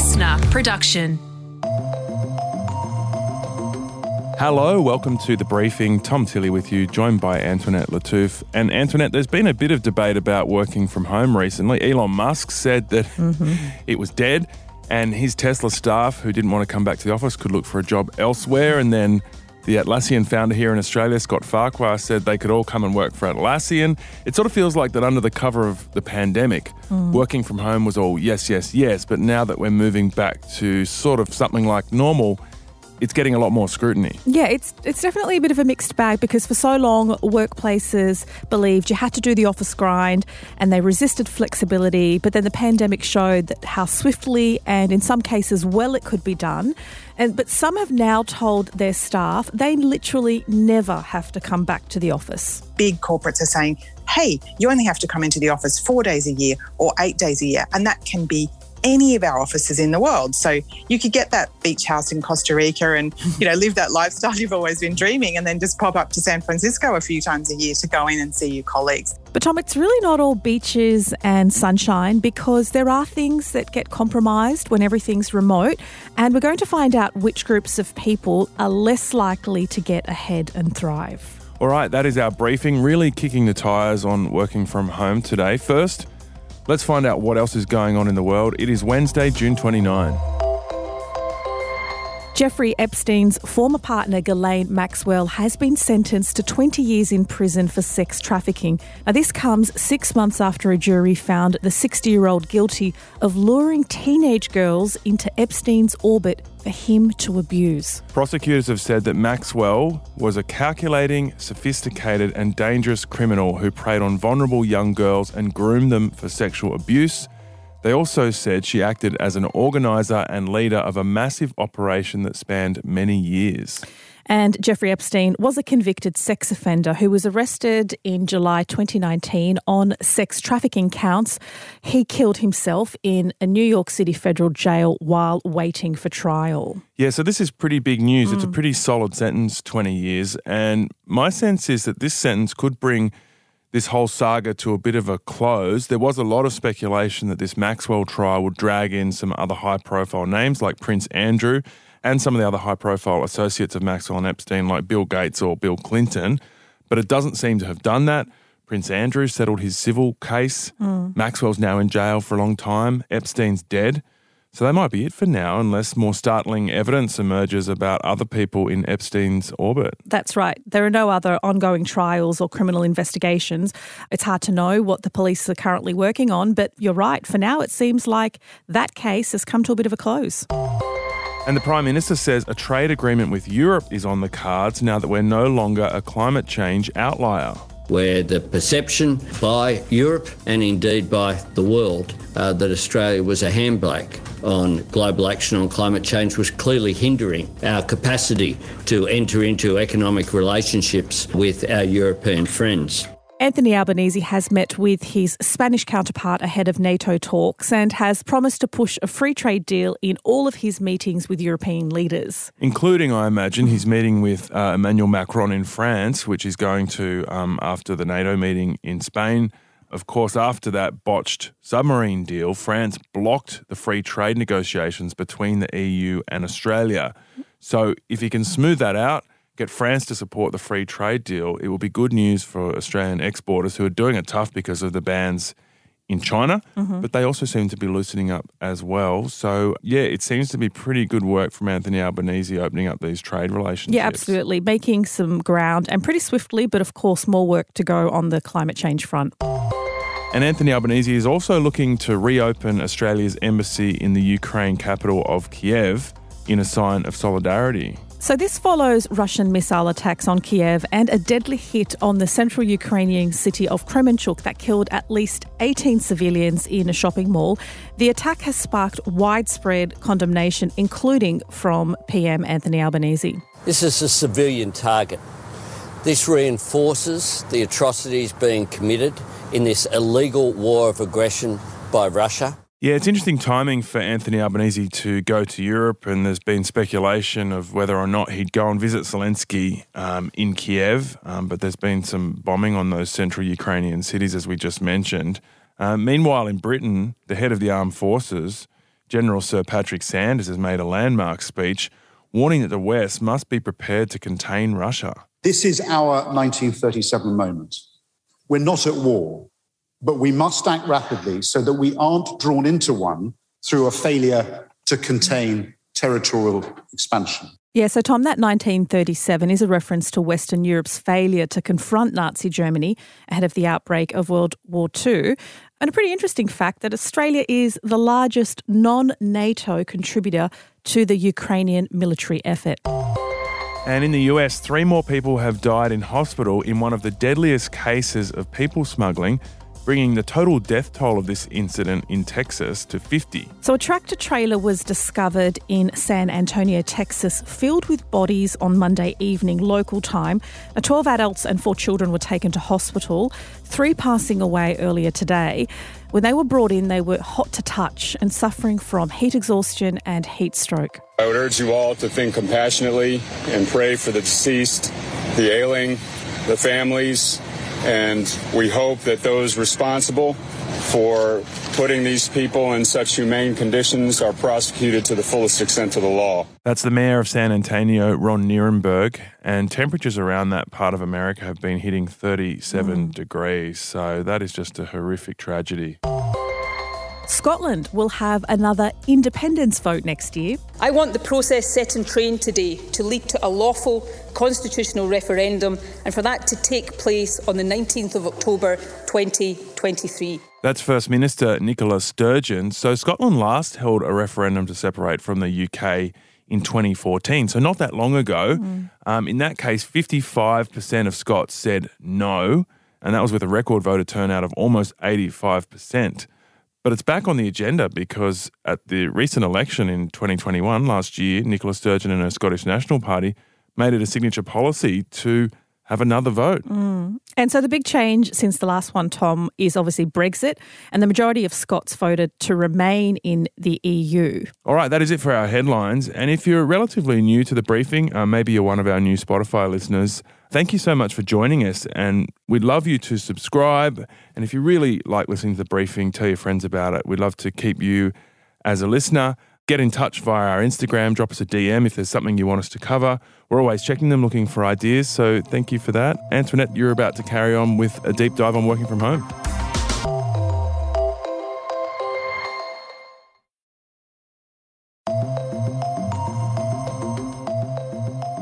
listener production. Hello, welcome to the briefing. Tom Tilley with you, joined by Antoinette Lattouf. And Antoinette, there's been a bit of debate about working from home recently. Elon Musk said that mm-hmm. it was dead, and his Tesla staff who didn't want to come back to the office could look for a job elsewhere. And then the Atlassian founder here in Australia, Scott Farquhar, said they could all come and work for Atlassian. It sort of feels like that under the cover of the pandemic, hmm. working from home was all yes, yes, yes. But now that we're moving back to sort of something like normal, it's getting a lot more scrutiny. Yeah, it's it's definitely a bit of a mixed bag because for so long workplaces believed you had to do the office grind and they resisted flexibility, but then the pandemic showed that how swiftly and in some cases well it could be done. And but some have now told their staff they literally never have to come back to the office. big corporates are saying, hey, you only have to come into the office four days a year or eight days a year. And that can be any of our offices in the world. So you could get that beach house in Costa Rica and, you know, live that lifestyle you've always been dreaming and then just pop up to San Francisco a few times a year to go in and see your colleagues. But Tom, it's really not all beaches and sunshine because there are things that get compromised when everything's remote. And we're going to find out which groups of people are less likely to get ahead and thrive. All right, that is our briefing, really kicking the tyres on working from home today. First, let's find out what else is going on in the world. It is Wednesday, June 29. Jeffrey Epstein's former partner, Ghislaine Maxwell, has been sentenced to 20 years in prison for sex trafficking. Now, this comes six months after a jury found the 60 year old guilty of luring teenage girls into Epstein's orbit for him to abuse. Prosecutors have said that Maxwell was a calculating, sophisticated, and dangerous criminal who preyed on vulnerable young girls and groomed them for sexual abuse. They also said she acted as an organiser and leader of a massive operation that spanned many years. And Jeffrey Epstein was a convicted sex offender who was arrested in July 2019 on sex trafficking counts. He killed himself in a New York City federal jail while waiting for trial. Yeah, so this is pretty big news. It's a mm. pretty solid sentence, 20 years. And my sense is that this sentence could bring this whole saga to a bit of a close. There was a lot of speculation that this Maxwell trial would drag in some other high profile names like Prince Andrew and some of the other high profile associates of Maxwell and Epstein like Bill Gates or Bill Clinton. But it doesn't seem to have done that. Prince Andrew settled his civil case. Mm. Maxwell's now in jail for a long time. Epstein's dead. So that might be it for now, unless more startling evidence emerges about other people in Epstein's orbit. That's right. There are no other ongoing trials or criminal investigations. It's hard to know what the police are currently working on, but you're right. For now, it seems like that case has come to a bit of a close. And the Prime Minister says a trade agreement with Europe is on the cards now that we're no longer a climate change outlier. where the perception by Europe and indeed by the world uh, that Australia was a handbrake on global action on climate change was clearly hindering our capacity to enter into economic relationships with our European friends. Anthony Albanese has met with his Spanish counterpart ahead of NATO talks and has promised to push a free trade deal in all of his meetings with European leaders. including, I imagine, his meeting with uh, Emmanuel Macron in France, which he's going to um, after the NATO meeting in Spain. Of course, after that botched submarine deal, France blocked the free trade negotiations between the EU and Australia. So, if he can smooth that out, get France to support the free trade deal, it will be good news for Australian exporters who are doing it tough because of the bans in China, mm-hmm. but they also seem to be loosening up as well. So, yeah, it seems to be pretty good work from Anthony Albanese opening up these trade relationships. Yeah, absolutely. Making some ground and pretty swiftly, but of course, more work to go on the climate change front. And Anthony Albanese is also looking to reopen Australia's embassy in the Ukraine capital of Kiev in a sign of solidarity. So, this follows Russian missile attacks on Kiev and a deadly hit on the central Ukrainian city of Kremenchuk that killed at least 18 civilians in a shopping mall. The attack has sparked widespread condemnation, including from PM Anthony Albanese. This is a civilian target. This reinforces the atrocities being committed in this illegal war of aggression by Russia. Yeah, it's interesting timing for Anthony Albanese to go to Europe, and there's been speculation of whether or not he'd go and visit Zelensky um, in Kiev, um, but there's been some bombing on those central Ukrainian cities, as we just mentioned. Uh, meanwhile, in Britain, the head of the armed forces, General Sir Patrick Sanders has made a landmark speech warning that the West must be prepared to contain Russia. This is our 1937 moment. We're not at war, but we must act rapidly so that we aren't drawn into one through a failure to contain territorial expansion. Yeah, so Tom, that 1937 is a reference to Western Europe's failure to confront Nazi Germany ahead of the outbreak of World War II. And a pretty interesting fact that Australia is the largest non NATO contributor to the Ukrainian military effort. And in the US, three more people have died in hospital in one of the deadliest cases of people smuggling bringing the total death toll of this incident in Texas to 50. So, a tractor trailer was discovered in San Antonio, Texas, filled with bodies on Monday evening local time. Now, 12 adults and four children were taken to hospital, three passing away earlier today. When they were brought in, they were hot to touch and suffering from heat exhaustion and heat stroke. I would urge you all to think compassionately and pray for the deceased, the ailing, the families, and we hope that those responsible for putting these people in such humane conditions are prosecuted to the fullest extent of the law. That's the mayor of San Antonio, Ron Nirenberg, and temperatures around that part of America have been hitting 37 mm. degrees. So that is just a horrific tragedy. Scotland will have another independence vote next year. I want the process set in train today to lead to a lawful constitutional referendum and for that to take place on the 19th of October 2023. That's First Minister Nicola Sturgeon. So, Scotland last held a referendum to separate from the UK in 2014, so not that long ago. Mm. Um, in that case, 55% of Scots said no, and that was with a record voter turnout of almost 85%. But it's back on the agenda because at the recent election in 2021, last year, Nicola Sturgeon and her Scottish National Party made it a signature policy to have another vote. Mm. And so the big change since the last one, Tom, is obviously Brexit, and the majority of Scots voted to remain in the EU. All right, that is it for our headlines. And if you're relatively new to the briefing, uh, maybe you're one of our new Spotify listeners, Thank you so much for joining us, and we'd love you to subscribe. And if you really like listening to the briefing, tell your friends about it. We'd love to keep you as a listener. Get in touch via our Instagram, drop us a DM if there's something you want us to cover. We're always checking them, looking for ideas. So thank you for that. Antoinette, you're about to carry on with a deep dive on working from home.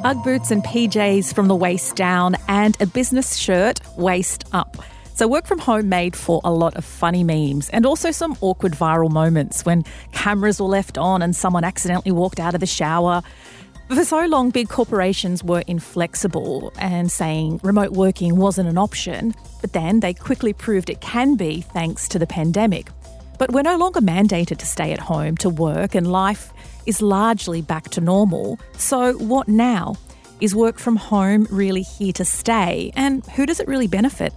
Ugg boots and PJs from the waist down, and a business shirt waist up. So, work from home made for a lot of funny memes and also some awkward viral moments when cameras were left on and someone accidentally walked out of the shower. For so long, big corporations were inflexible and saying remote working wasn't an option, but then they quickly proved it can be thanks to the pandemic. But we're no longer mandated to stay at home to work, and life is largely back to normal. So, what now? Is work from home really here to stay? And who does it really benefit?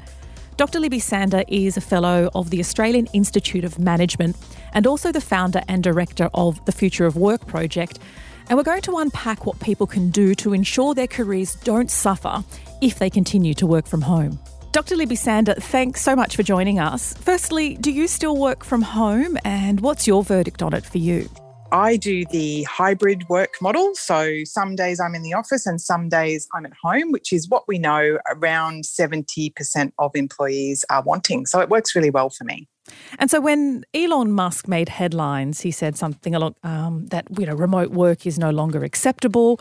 Dr. Libby Sander is a fellow of the Australian Institute of Management and also the founder and director of the Future of Work project. And we're going to unpack what people can do to ensure their careers don't suffer if they continue to work from home. Dr. Libby Sander, thanks so much for joining us. Firstly, do you still work from home and what's your verdict on it for you? I do the hybrid work model. So some days I'm in the office and some days I'm at home, which is what we know around 70% of employees are wanting. So it works really well for me. And so when Elon Musk made headlines, he said something along um, that you know remote work is no longer acceptable.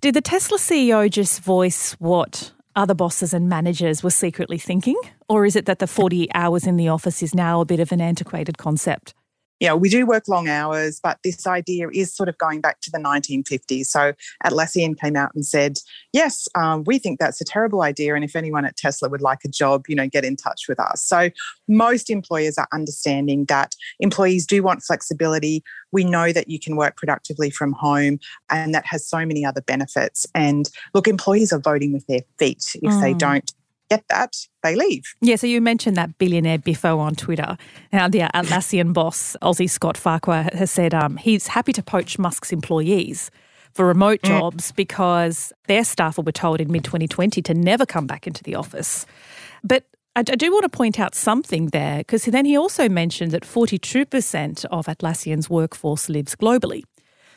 Did the Tesla CEO just voice what other bosses and managers were secretly thinking, or is it that the 40 hours in the office is now a bit of an antiquated concept? Know, we do work long hours, but this idea is sort of going back to the 1950s. So Atlassian came out and said, yes, um, we think that's a terrible idea. And if anyone at Tesla would like a job, you know, get in touch with us. So most employers are understanding that employees do want flexibility. We know that you can work productively from home, and that has so many other benefits. And look, employees are voting with their feet if mm. they don't get that, they leave. Yeah, so you mentioned that billionaire Biffo on Twitter. Now, the Atlassian boss, Aussie Scott Farquhar, has said um, he's happy to poach Musk's employees for remote mm. jobs because their staff were told in mid 2020 to never come back into the office. But I, do want to point out something there because then he also mentioned that 42% of Atlassian's workforce lives globally.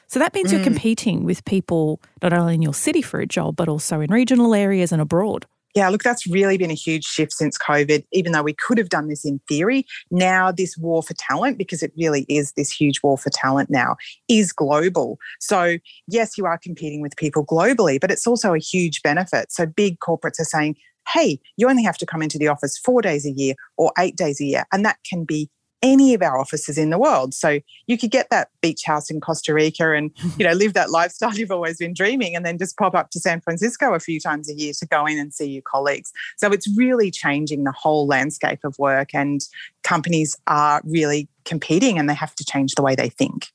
So that means mm. you're competing with people not only in your city for a job, but also in regional areas and abroad. Yeah, look, that's really been a huge shift since COVID. Even though we could have done this in theory, now this war for talent, because it really is this huge war for talent now, is global. So, yes, you are competing with people globally, but it's also a huge benefit. So, big corporates are saying, hey, you only have to come into the office four days a year or eight days a year. And that can be any of our offices in the world. So you could get that beach house in Costa Rica and, you know, live that lifestyle you've always been dreaming and then just pop up to San Francisco a few times a year to go in and see your colleagues. So it's really changing the whole landscape of work and companies are really competing and they have to change the way they think.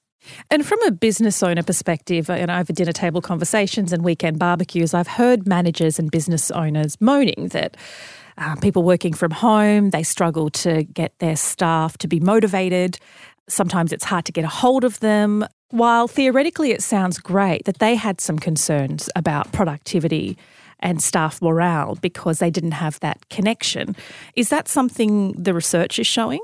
And from a business owner perspective, and over dinner table conversations and weekend barbecues, I've heard managers and business owners moaning that uh, people working from home, they struggle to get their staff to be motivated. Sometimes it's hard to get a hold of them. While theoretically it sounds great that they had some concerns about productivity and staff morale because they didn't have that connection. Is that something the research is showing?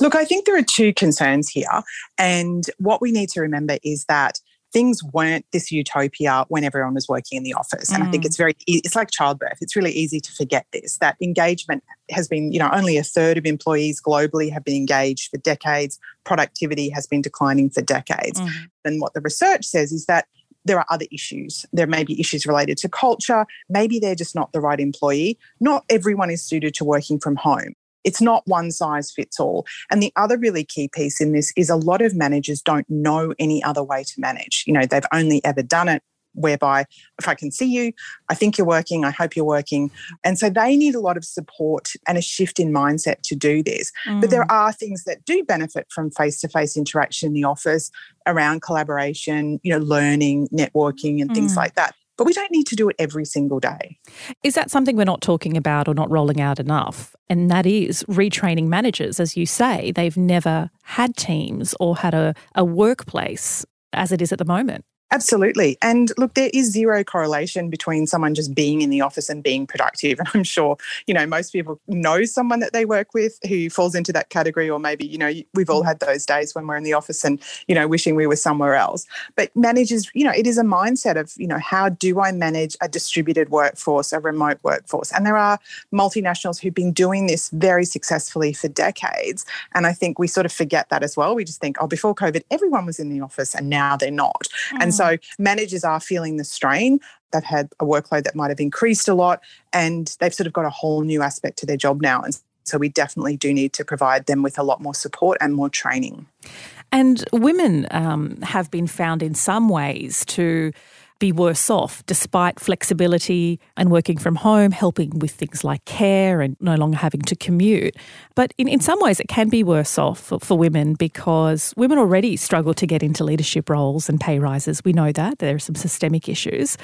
Look, I think there are two concerns here. And what we need to remember is that things weren't this utopia when everyone was working in the office. And mm. I think mm. it's very, it's like childbirth. It's really easy to forget this that engagement has been, you know, only a third of employees globally have been engaged for decades. Productivity has been declining for decades. Mm. And what the research says is that there are other issues. There may be issues related to culture. Maybe they're just not the right employee. Not everyone is suited to working from home. It's not one size fits all. And the other really key piece in this is a lot of managers don't know any other way to manage. You know, they've only ever done it whereby if I can see you, I think you're working, I hope you're working. And so they need a lot of support and a shift in mindset to do this. Mm. But there mm. are things that do benefit from face to face interaction in the office around collaboration, you know, learning, networking, and mm. things like that but we don't need to do it every single day. Is that something we're not talking about or not rolling out enough? And that is retraining managers. As you say, they've never had teams or had a, a workplace as it is at the moment. Absolutely. And look, there is zero correlation between someone just being in the office and being productive. And I'm sure, you know, most people know someone that they work with who falls into that category, or maybe, you know, we've all had those days when we're in the office and, you know, wishing we were somewhere else. But managers, you know, it is a mindset of, you know, how do I manage a distributed workforce, a remote workforce? And there are multinationals who've been doing this very successfully for decades. And I think we sort of forget that as well. We just think, oh, before COVID, everyone was in the office and now they're not. Mm. And so managers are feeling the strain. They've had a workload that might have increased a lot and they've sort of got a whole new aspect to their job now. And so we definitely do need to provide them with a lot more support and more training. And women um, have been found in some ways to be worse off despite flexibility and working from home, helping with things like care and no longer having to commute. But in, in some ways, it can be worse off for, for women because women already struggle to get into leadership roles and pay rises. We know that. There are some systemic issues.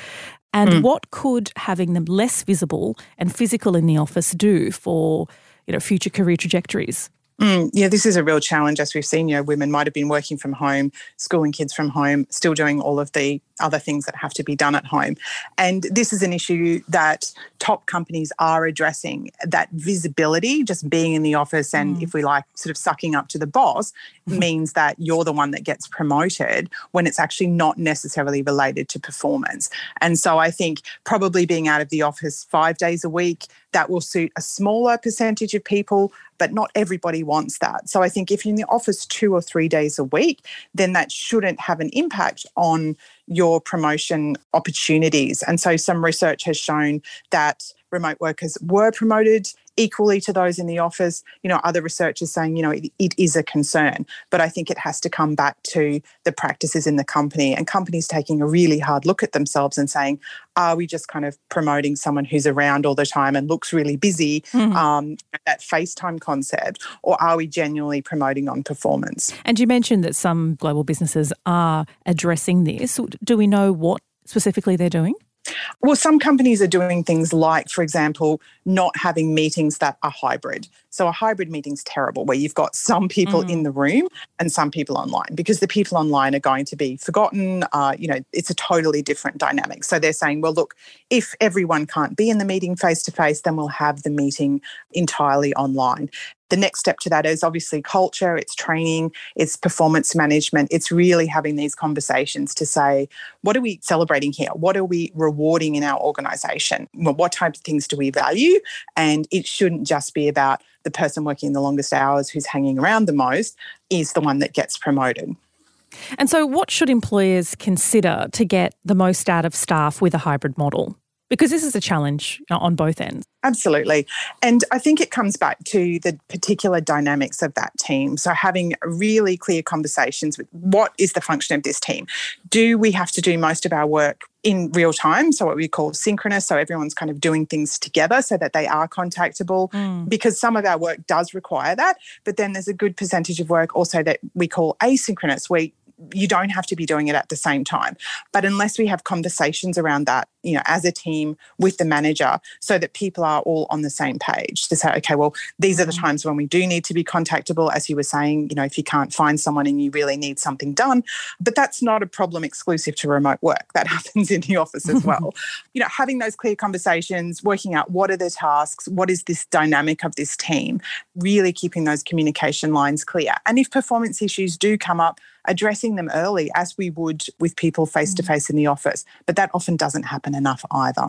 And mm. what could having them less visible and physical in the office do for you know, future career trajectories? Mm, yeah, this is a real challenge. As we've seen, you know, women might have been working from home, schooling kids from home, still doing all of the other things that have to be done at home. And this is an issue that top companies are addressing that visibility, just being in the office and, mm. if we like, sort of sucking up to the boss, mm-hmm. means that you're the one that gets promoted when it's actually not necessarily related to performance. And so I think probably being out of the office five days a week, that will suit a smaller percentage of people, but not everybody wants that. So I think if you're in the office two or three days a week, then that shouldn't have an impact on your promotion opportunities. And so some research has shown that remote workers were promoted equally to those in the office. You know, other researchers saying, you know, it, it is a concern, but I think it has to come back to the practices in the company and companies taking a really hard look at themselves and saying, are we just kind of promoting someone who's around all the time and looks really busy, mm-hmm. um, that FaceTime concept, or are we genuinely promoting on performance? And you mentioned that some global businesses are addressing this. Do we know what specifically they're doing? Well, some companies are doing things like, for example, not having meetings that are hybrid. So a hybrid meeting's terrible where you've got some people mm. in the room and some people online because the people online are going to be forgotten. Uh, you know, it's a totally different dynamic. So they're saying, well, look, if everyone can't be in the meeting face to face, then we'll have the meeting entirely online the next step to that is obviously culture, it's training, it's performance management. It's really having these conversations to say, what are we celebrating here? What are we rewarding in our organization? What types of things do we value? And it shouldn't just be about the person working the longest hours who's hanging around the most is the one that gets promoted. And so, what should employers consider to get the most out of staff with a hybrid model? Because this is a challenge uh, on both ends. Absolutely. And I think it comes back to the particular dynamics of that team. So, having really clear conversations with what is the function of this team? Do we have to do most of our work in real time? So, what we call synchronous. So, everyone's kind of doing things together so that they are contactable mm. because some of our work does require that. But then there's a good percentage of work also that we call asynchronous. where you don't have to be doing it at the same time. But unless we have conversations around that, you know, as a team with the manager, so that people are all on the same page to say, okay, well, these are the mm-hmm. times when we do need to be contactable. As you were saying, you know, if you can't find someone and you really need something done, but that's not a problem exclusive to remote work. That happens in the office as well. you know, having those clear conversations, working out what are the tasks, what is this dynamic of this team, really keeping those communication lines clear. And if performance issues do come up, addressing them early as we would with people face to face in the office. But that often doesn't happen enough either.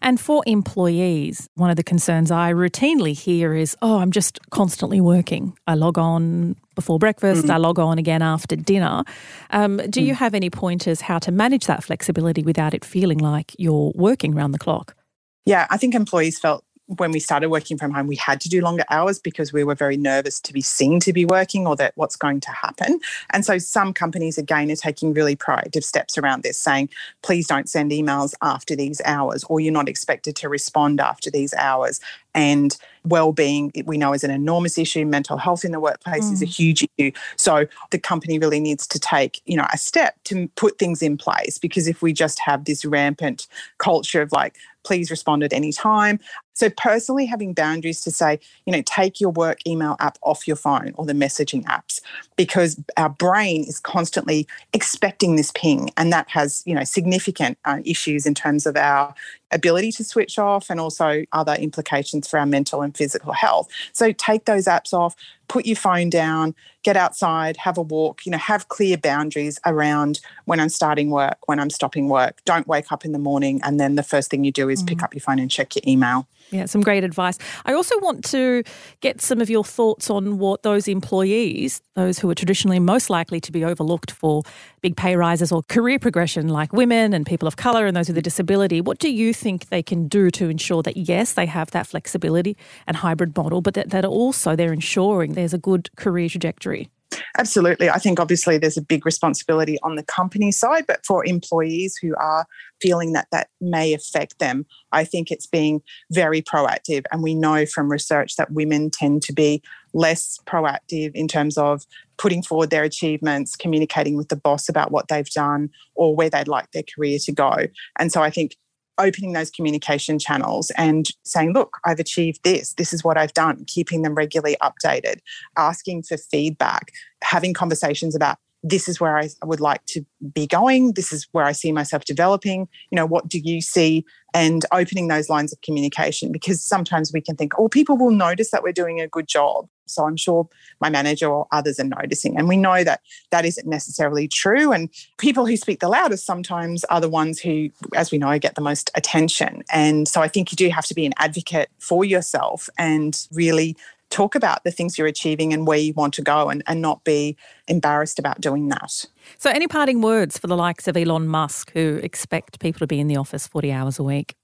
And for employees, one of the concerns I routinely hear is, oh, I'm just constantly working. I log on before breakfast, mm. I log on again after dinner. Um, do mm. you have any pointers how to manage that flexibility without it feeling like you're working round the clock? Yeah, I think employees felt when we started working from home, we had to do longer hours because we were very nervous to be seen to be working or that what's going to happen. And so some companies, again, are taking really proactive steps around this, saying, please don't send emails after these hours, or you're not expected to respond after these hours. And well-being we know is an enormous issue mental health in the workplace mm. is a mm. huge issue so the company really needs to take you know a step to put things in place because if we just have this rampant culture of like please respond at any time. So personally having boundaries to say you know take your work email app off your phone or the messaging apps because our brain is constantly expecting this ping and that has you know significant uh, issues in terms of our ability to switch off and also other implications for our mental and physical health. So take those apps off, put your phone down, get outside, have a walk, you know, have clear boundaries around when I'm starting work, when I'm stopping work. Don't wake up in the morning and then the first thing you do is mm. pick up your phone and check your email. Yeah, some great advice. I also want to get some of your thoughts on what those employees, those who are traditionally most likely to be overlooked for big pay rises or career progression, like women and people of colour and those with a disability, what do you think they can do to ensure that, yes, they have that flexibility and hybrid model, but that, that also they're ensuring there's a good career trajectory? Absolutely. I think obviously there's a big responsibility on the company side, but for employees who are feeling that that may affect them, I think it's being very proactive. And we know from research that women tend to be less proactive in terms of putting forward their achievements, communicating with the boss about what they've done or where they'd like their career to go. And so I think opening those communication channels and saying, look, I've achieved this, this is what I've done, keeping them regularly updated, asking for feedback, having conversations about this is where I would like to be going, this is where I see myself developing, you know, what do you see? And opening those lines of communication because sometimes we can think, oh, people will notice that we're doing a good job. So I'm sure my manager or others are noticing. And we know that that isn't necessarily true. And people who speak the loudest sometimes are the ones who, as we know, get the most attention. And so I think you do have to be an advocate for yourself and really talk about the things you're achieving and where you want to go and, and not be embarrassed about doing that. So, any parting words for the likes of Elon Musk who expect people to be in the office 40 hours a week?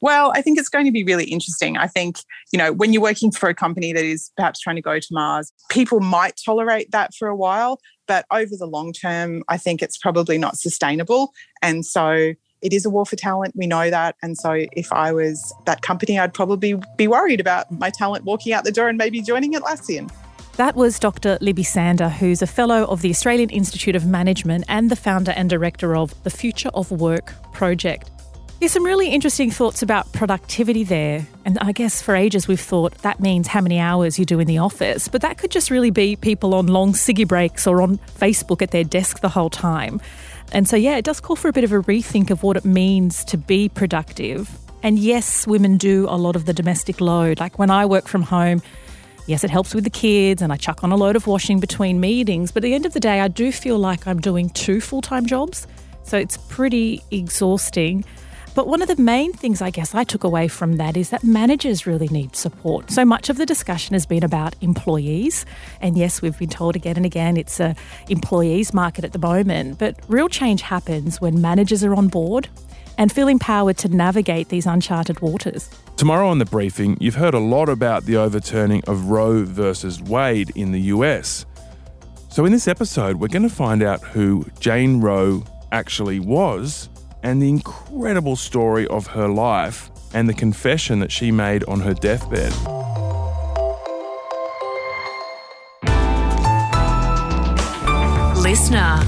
Well, I think it's going to be really interesting. I think, you know, when you're working for a company that is perhaps trying to go to Mars, people might tolerate that for a while, but over the long term, I think it's probably not sustainable. And so it is a war for talent. We know that. And so if I was that company, I'd probably be worried about my talent walking out the door and maybe joining Atlassian. That was Dr. Libby Sander, who's a fellow of the Australian Institute of Management and the founder and director of the Future of Work project. Yeah, some really interesting thoughts about productivity there. And I guess for ages we've thought that means how many hours you do in the office, but that could just really be people on long ciggy breaks or on Facebook at their desk the whole time. And so, yeah, it does call for a bit of a rethink of what it means to be productive. And yes, women do a lot of the domestic load. Like when I work from home, yes, it helps with the kids and I chuck on a load of washing between meetings. But at the end of the day, I do feel like I'm doing two full time jobs. So it's pretty exhausting. But one of the main things I guess I took away from that is that managers really need support. So much of the discussion has been about employees. And yes, we've been told again and again it's a employees market at the moment, but real change happens when managers are on board and feel empowered to navigate these uncharted waters. Tomorrow on the briefing, you've heard a lot about the overturning of Roe versus Wade in the US. So in this episode, we're going to find out who Jane Roe actually was and the incredible story of her life and the confession that she made on her deathbed. Listener.